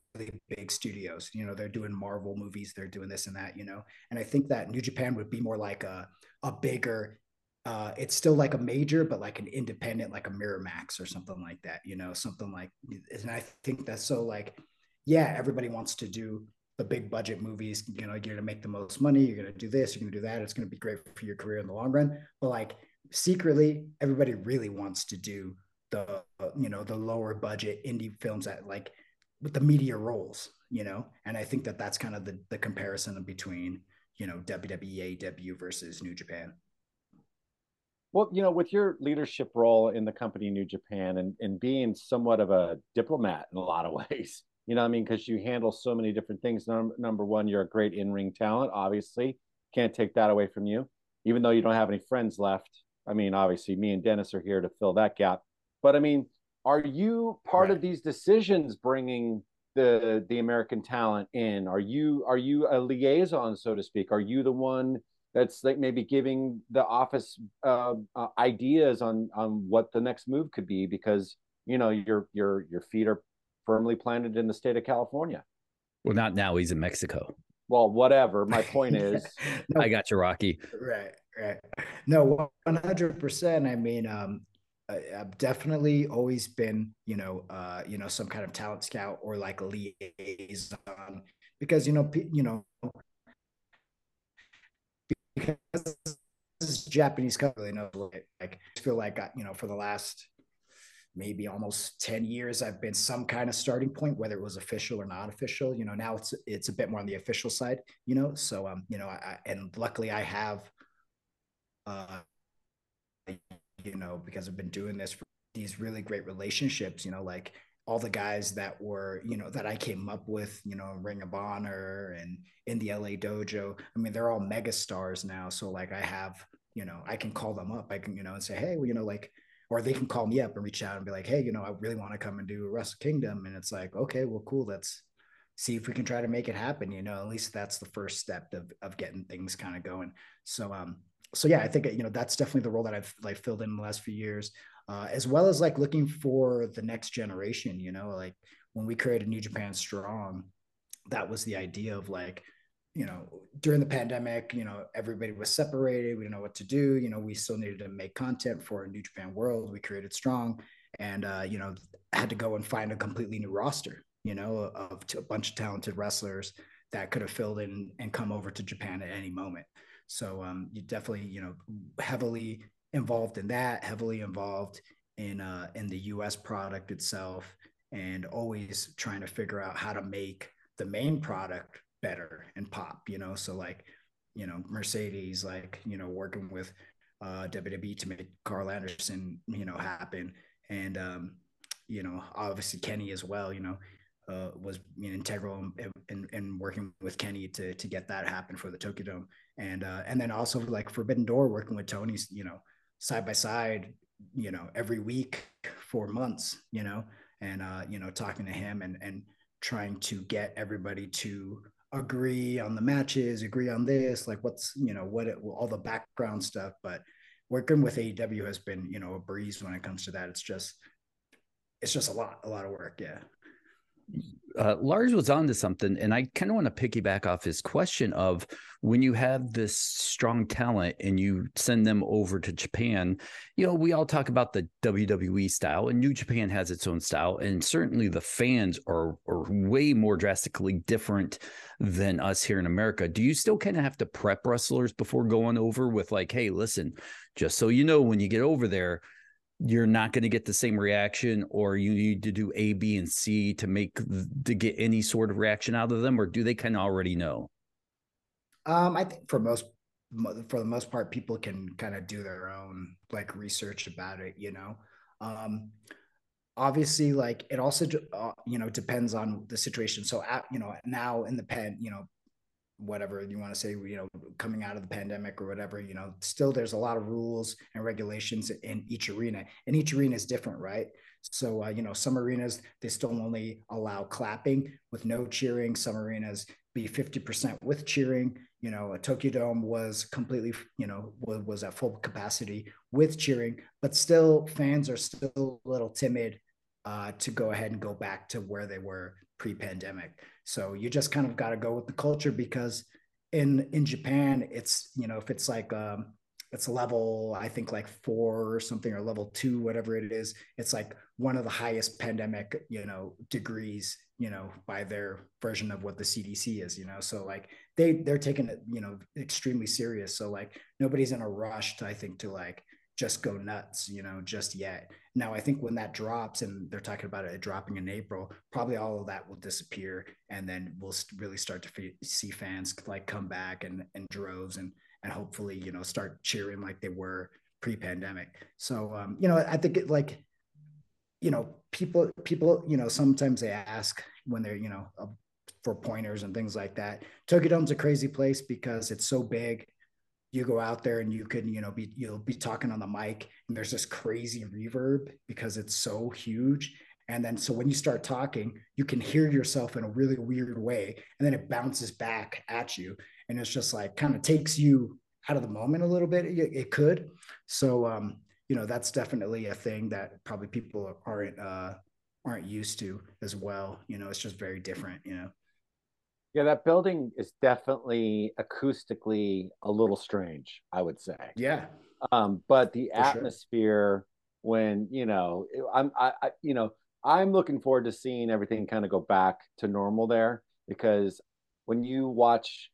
big studios. You know they're doing marvel movies they're doing this and that you know? And i think that new japan would be more like a a bigger uh, it's still like a major, but like an independent, like a Miramax or something like that, you know, something like, and I think that's so like, yeah, everybody wants to do the big budget movies, you know, you're to make the most money, you're to do this, you're to do that. It's to be great for your career in the long run. But like secretly, everybody really wants to do the, you know, the lower budget indie films that like with the media roles, you know, and I think that that's kind of the, the comparison between, you know, WWE, AEW versus New Japan. Well, you know, with your leadership role in the company New Japan and, and being somewhat of a diplomat in a lot of ways, you know, I mean, because you handle so many different things. Number, number one, you're a great in ring talent, obviously. Can't take that away from you, even though you don't have any friends left. I mean, obviously, me and Dennis are here to fill that gap. But I mean, are you part right. of these decisions bringing the the American talent in? Are you are you a liaison, so to speak? Are you the one that's like maybe giving the office uh, uh, ideas on on what the next move could be because you know your your your feet are firmly planted in the state of California. Well, not now. He's in Mexico. Well, whatever. My point is, no, I got you, Rocky. Right, right. No, one hundred percent. I mean, um, I've definitely always been, you know, uh, you know, some kind of talent scout or like a liaison because you know, you know, because this is Japanese company, you know, like I feel like I, you know, for the last maybe almost 10 years i've been some kind of starting point whether it was official or not official. You know now it's it's a bit more on the official side you know? So um you know I, and luckily i have uh you know because i've been doing this for these really great relationships you know like all the guys that were, you know, that I came up with, you know, Ring of Honor and in the LA dojo. I mean, they're all mega stars now. So like I have, you know, I can call them up. I can, you know, and say, hey, well, you know, like, or they can call me up and reach out and be like, hey, you know, I really want to come and do Wrestle Kingdom. And it's like, okay, well, cool. Let's see if we can try to make it happen. You know, at least that's the first step of of getting things kind of going. So um, so yeah, I think you know that's definitely the role that I've like filled in the last few years uh, as well as like looking for the next generation. You know, like when we created New Japan Strong, that was the idea of like, you know, during the pandemic, you know, everybody was separated. We didn't know what to do. You know, we still needed to make content for a New Japan World. We created Strong, and uh, you know, had to go and find a completely new roster. You know, of a bunch of talented wrestlers that could have filled in and come over to Japan at any moment. So um, you definitely, you know, heavily involved in that, heavily involved in uh, in the U.S. product itself, and always trying to figure out how to make the main product better and pop. You know, so like you know Mercedes, like you know working with uh, WWE to make Karl Anderson, you know, happen, and um, you know obviously Kenny as well. You know, uh, was you know, integral in, in, in, working with Kenny to to get that happen for the Tokyo Dome, and uh, and then also like Forbidden Door working with Tony's, you know, side by side, you know, every week for months, you know, and uh, you know, talking to him and and trying to get everybody to agree on the matches, agree on this, like what's you know what it, all the background stuff, but working with AEW has been you know a breeze when it comes to that. It's just it's just a lot, a lot of work. Yeah uh, Lars was on to something, and I kind of want to piggyback off his question of when you have this strong talent and you send them over to Japan, you know, we all talk about the WWE style, and New Japan has its own style, and certainly the fans are are way more drastically different than us here in America. Do you still kind of have to prep wrestlers before going over with like, hey, listen, just so you know, when you get over there you're not going to get the same reaction or you need to do a b and c to make to get any sort of reaction out of them or do they kind of already know? Um i think for most for the most part people can kind of do their own like research about it you know? Um obviously like it also uh, you know depends on the situation. So at, you know now in the pen you know whatever you want to say, you know, coming out of the pandemic or whatever, you know, still there's a lot of rules and regulations in each arena, and each arena is different, right? So, uh, you know, some arenas they still only allow clapping with no cheering. Some arenas be 50% with cheering. You know, a Tokyo Dome was completely, you know, was, was at full capacity with cheering, but still fans are still a little timid uh, to go ahead and go back to where they were pre-pandemic. So you just kind of got to go with the culture because in in Japan, it's you know if it's like um, it's level I think like four or something or level two, whatever it is, it's like one of the highest pandemic you know degrees you know by their version of what the CDC is. You know, so like they they're taking it you know extremely serious. So like nobody's in a rush to I think to like just go nuts, you know, just yet. Now, I think when that drops, and they're talking about it dropping in April, probably all of that will disappear, and then we'll really start to see fans like come back and and droves, and and hopefully, you know, start cheering like they were pre-pandemic. So, um, you know, I think it like, you know, people people, you know, sometimes they ask when they're, you know, uh, for pointers and things like that. Tokyo Dome's a crazy place because it's so big you go out there and you can you know be you'll be talking on the mic and there's this crazy reverb because it's so huge. And then so when you start talking you can hear yourself in a really weird way and then it bounces back at you. And it's just like kind of takes you out of the moment a little bit. It, it could. So um you know that's definitely a thing that probably people aren't uh aren't used to as well. You know it's just very different you know yeah, that building is definitely acoustically a little strange, I would say. Yeah. Um, but the For atmosphere sure. when, you know, I'm I, I you know, I'm looking forward to seeing everything kind of go back to normal there because when you watch,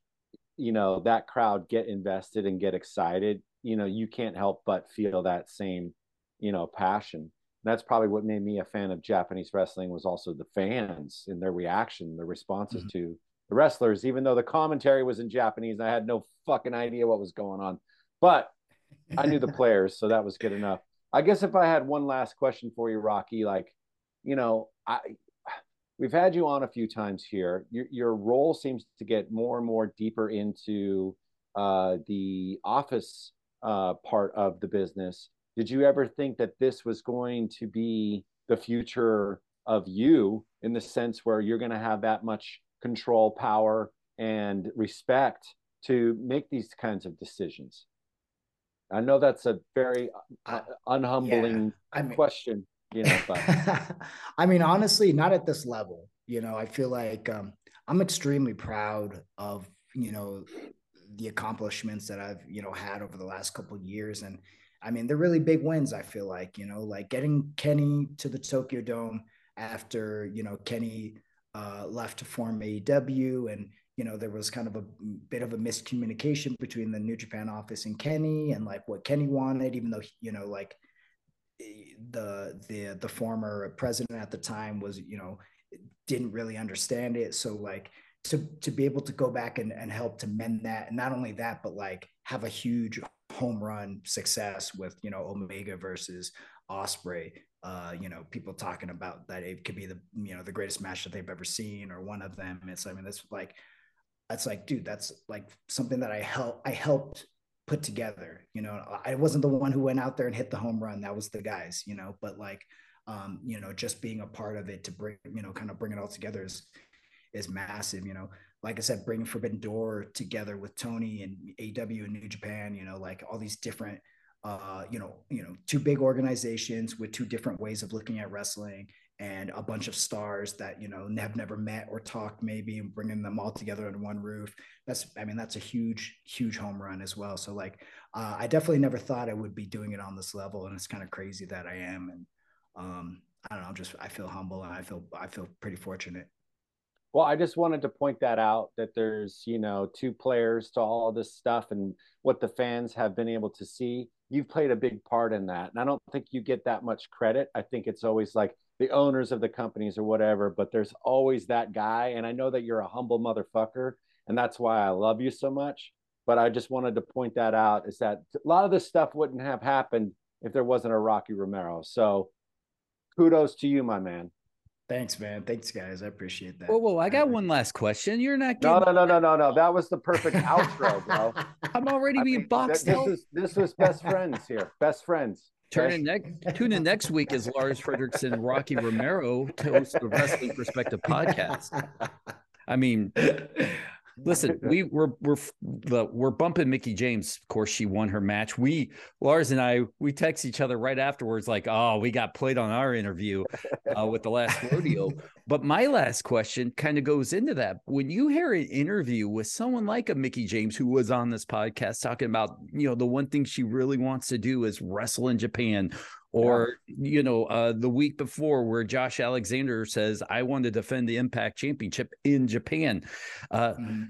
you know, that crowd get invested and get excited, you know, you can't help but feel that same, you know, passion. that's probably what made me a fan of Japanese wrestling was also the fans and their reaction, their responses mm-hmm. to the wrestlers, even though the commentary was in Japanese. I had no fucking idea what was going on, but I knew the players, so that was good enough. I guess if I had one last question for you, Rocky, like, you know, I we've had you on a few times here. Your your role seems to get more and more deeper into uh, the office uh, part of the business. Did you ever think that this was going to be the future of you in the sense where you're going to have that much control, power, and respect to make these kinds of decisions? I know that's a very uh, unhumbling yeah, I mean, question, you know, but I mean, honestly, not at this level. You know, I feel like um, I'm extremely proud of, you know, the accomplishments that I've, you know, had over the last couple years. And I mean, they're really big wins, I feel like, you know, like getting Kenny to the Tokyo Dome after, you know, Kenny uh, left to form AEW and you know, there was kind of a bit of a miscommunication between the New Japan office and Kenny and like what Kenny wanted, even though, you know, like the, the, the former president at the time was, you know, didn't really understand it. So like, to to be able to go back and, and help to mend that and not only that but like have a huge home run success with you know omega versus ospreay uh you know people talking about that it could be the you know the greatest match that they've ever seen or one of them it's i mean that's like that's like dude that's like something that i help i helped put together you know i wasn't the one who went out there and hit the home run that was the guys you know but like um you know just being a part of it to bring you know kind of bring it all together is is massive. You know, like I said, bringing Forbidden Door together with Tony and AEW and New Japan. You know, like all these different, uh, you know, you know, two big organizations with two different ways of looking at wrestling and a bunch of stars that you know have never met or talked maybe and bringing them all together under one roof. That's i mean that's a huge huge home run as well. So like uh, i definitely never thought i would be doing it on this level and it's kind of crazy that i am and um, i don't know I'm just i feel humble and i feel i feel pretty fortunate. Well, I just wanted to point that out that there's, you know, two players to all this stuff and what the fans have been able to see. You've played a big part in that. And I don't think you get that much credit. I think it's always like the owners of the companies or whatever, but there's always that guy. And I know that you're a humble motherfucker. And that's why I love you so much. But I just wanted to point that out is that a lot of this stuff wouldn't have happened if there wasn't a Rocky Romero. So kudos to you, my man. Thanks, man. Thanks, guys. I appreciate that. Whoa, whoa! I got one last question. You're not. Getting... No, no, no, no, no, no. That was the perfect outro, bro. I'm already I being mean, boxed this out. this was best friends here. Best friends. Turn in next. Tune in next week as Lars Frederiksen and Rocky Romero host the Wrestling Perspective podcast. I mean, Listen, we we're we're we're bumping Mickie James. Of course, she won her match. We Lars and I we text each other right afterwards, like, "Oh, we got played on our interview uh, with the last rodeo." But my last question kind of goes into that. When you hear an interview with someone like a Mickie James who was on this podcast talking about, you know, the one thing she really wants to do is wrestle in Japan or yeah. you know uh, the week before where josh alexander says i want to defend the impact championship in japan uh, mm-hmm.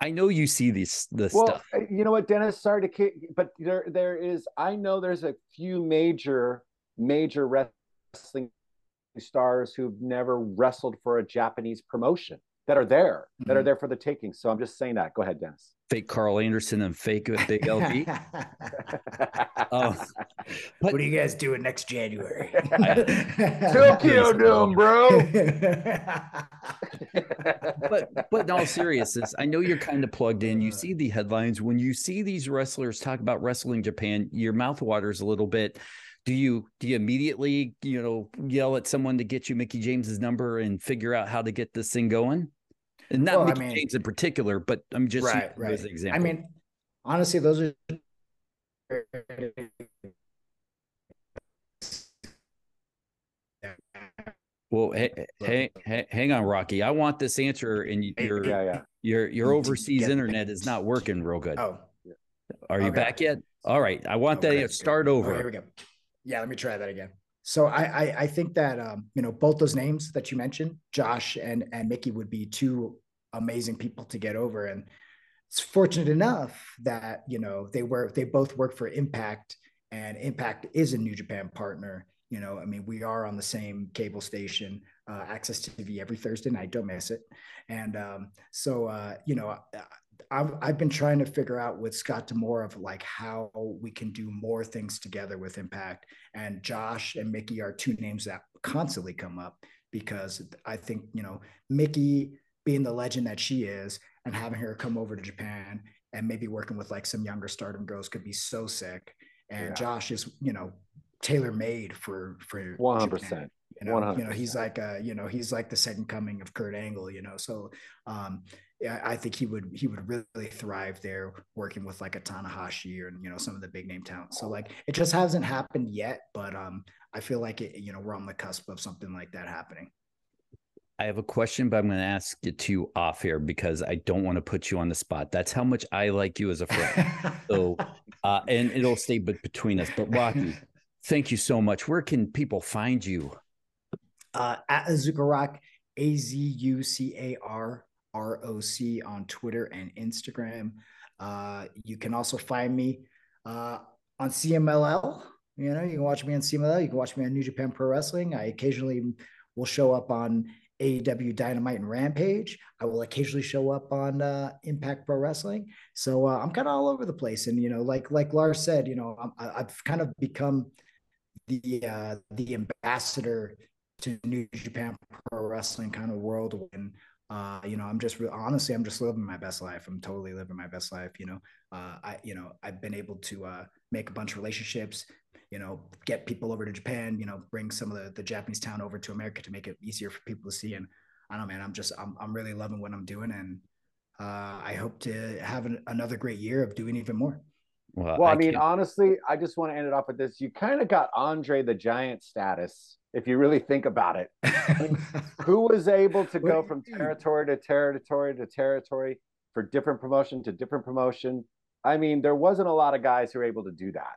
i know you see these the well, stuff uh, you know what dennis sorry to kick but there there is i know there's a few major major wrestling stars who've never wrestled for a japanese promotion that are there mm-hmm. that are mm-hmm. there for the taking so i'm just saying that go ahead dennis fake Karl Anderson and fake Big LG. oh, but, what are you guys doing next January? Tokyo Dome, bro. but but in all seriousness, I know you're kind of plugged in. You see the headlines when you see these wrestlers talk about wrestling Japan. Your mouth waters a little bit. Do you do you immediately you know yell at someone to get you Mickie James's number and figure out how to get this thing going? And not well, Mickie I mean, James in particular, but I'm just right, right. as an example. I mean, honestly, those are. Well, hey, hey, hey, hang on, Rocky. I want this answer, and your yeah, yeah. your your overseas internet is not working real good. Oh, are you okay. back yet? All right, I want okay. that to start over. Oh, here we go. Yeah, let me try that again. So I, I, I think that um, you know both those names that you mentioned, Josh and and Mickie, would be two amazing people to get over. And it's fortunate enough that you know they were they both work for Impact, and Impact is a New Japan partner. You know, I mean, we are on the same cable station, uh, Axxess TV every Thursday night. Don't miss it. And um, so, uh, you know, I've, I've been trying to figure out with Scott D'Amore of like how we can do more things together with Impact. And Josh and Mickie are two names that constantly come up because I think, you know, Mickie being the legend that she is and having her come over to Japan and maybe working with like some younger stardom girls could be so sick. And yeah. Josh is, you know, tailor made for, for 100%. You know, 100%. you know, he's like a, you know, he's like the second coming of Kurt Angle, you know. So um I think he would he would really thrive there working with like a Tanahashi or you know some of the big name talent. So like it just hasn't happened yet, but um I feel like it, you know, we're on the cusp of something like that happening. I have a question, but I'm going to ask it to you off here because I don't want to put you on the spot. That's how much I like you as a friend. so, uh, and it'll stay but between us. But Rocky, thank you so much. Where can people find you? Uh, at Azucar Roc, A Z U C A R ROC on Twitter and Instagram. Uh, you can also find me uh, on CMLL. You know, you can watch me on CMLL. You can watch me on New Japan Pro Wrestling. I occasionally will show up on AEW Dynamite and Rampage. I will occasionally show up on uh, Impact Pro Wrestling. So uh, I'm kind of all over the place. And you know, like like Lars said, you know, i have kind of become the uh, the ambassador to New Japan Pro Wrestling kind of world. And uh, you know, I'm just real honestly, I'm just living my best life. I'm totally living my best life. You know, uh, I you know I've been able to uh, make a bunch of relationships, you know, get people over to Japan, you know, bring some of the, the Japanese town over to America to make it easier for people to see. And I don't know, man, I'm just, I'm, I'm really loving what I'm doing. And uh, I hope to have an, another great year of doing even more. Well, well I, I mean, honestly, I just want to end it off with this. You kind of got Andre the Giant status, if you really think about it. I mean, who was able to go from territory to territory to territory for different promotion to different promotion? I mean, there wasn't a lot of guys who were able to do that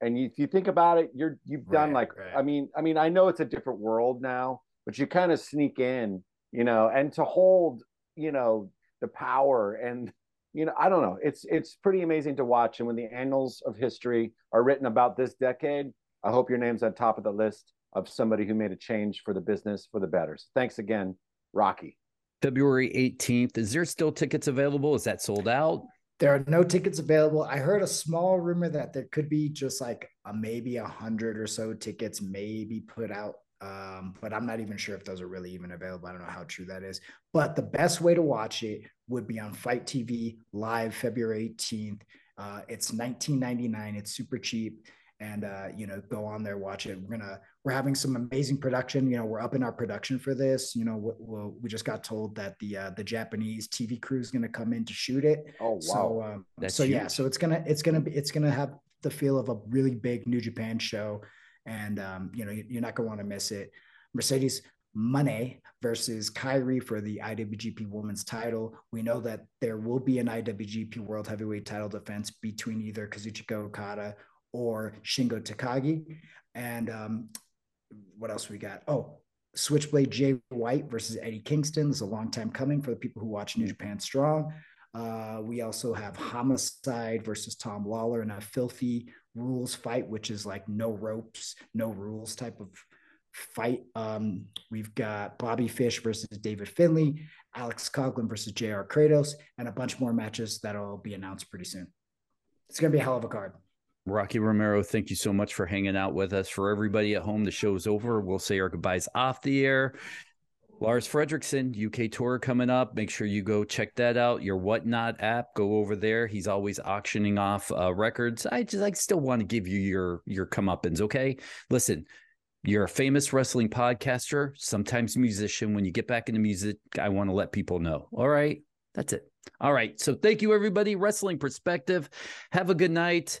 and if you think about it, you're you've done right, like right. I mean, I mean, I know it's a different world now, but you kind of sneak in, you know, and to hold, you know, the power and you know, I don't know. It's it's pretty amazing to watch. And when the annals of history are written about this decade, I hope your name's on top of the list of somebody who made a change for the business for the better. So thanks again, Rocky. February 18th. Is there still tickets available? Is that sold out? There are no tickets available. I heard a small rumor that there could be just like a, maybe a hundred or so tickets maybe put out. Um, but I'm not even sure if those are really even available. I don't know how true that is. But the best way to watch it would be on FITE TV live February 18th. Uh, it's 19.99. It's super cheap and uh, you know go on there watch it we're gonna we're having some amazing production you know we're up in our production for this you know we, we just got told that the uh, the japanese tv crew is gonna come in to shoot it oh wow so um, so huge. yeah so it's gonna it's gonna be it's gonna have the feel of a really big new japan show and um, you know you're not gonna want to miss it mercedes Moné versus Kairi for the IWGP Women's title. We know that there will be an IWGP World Heavyweight title defense between either Kazuchika Okada or Shingo Takagi. And um, what else we got? Oh, Switchblade Jay White versus Eddie Kingston This is a long time coming for the people who watch New Japan Strong. Uh, we also have Homicide versus Tom Lawlor in a filthy rules fight, which is like no ropes, no rules type of fight. Um, we've got Bobby Fish versus David Finlay, Alex Coughlin versus JR Kratos, and a bunch more matches that'll be announced pretty soon. It's going to be a hell of a card. Rocky Romero, thank you so much for hanging out with us. For everybody at home, the show's over. We'll say our goodbyes off the air. Lars Frederiksen, UK tour coming up. Make sure you go check that out. Your Whatnot app, go over there. He's always auctioning off uh, records. I just, I still want to give you your your comeuppance. Okay, listen, you're a famous wrestling podcaster, sometimes musician. When you get back into music, I want to let people know. All right, that's it. All right, so thank you everybody. Wrestling perspective. Have a good night.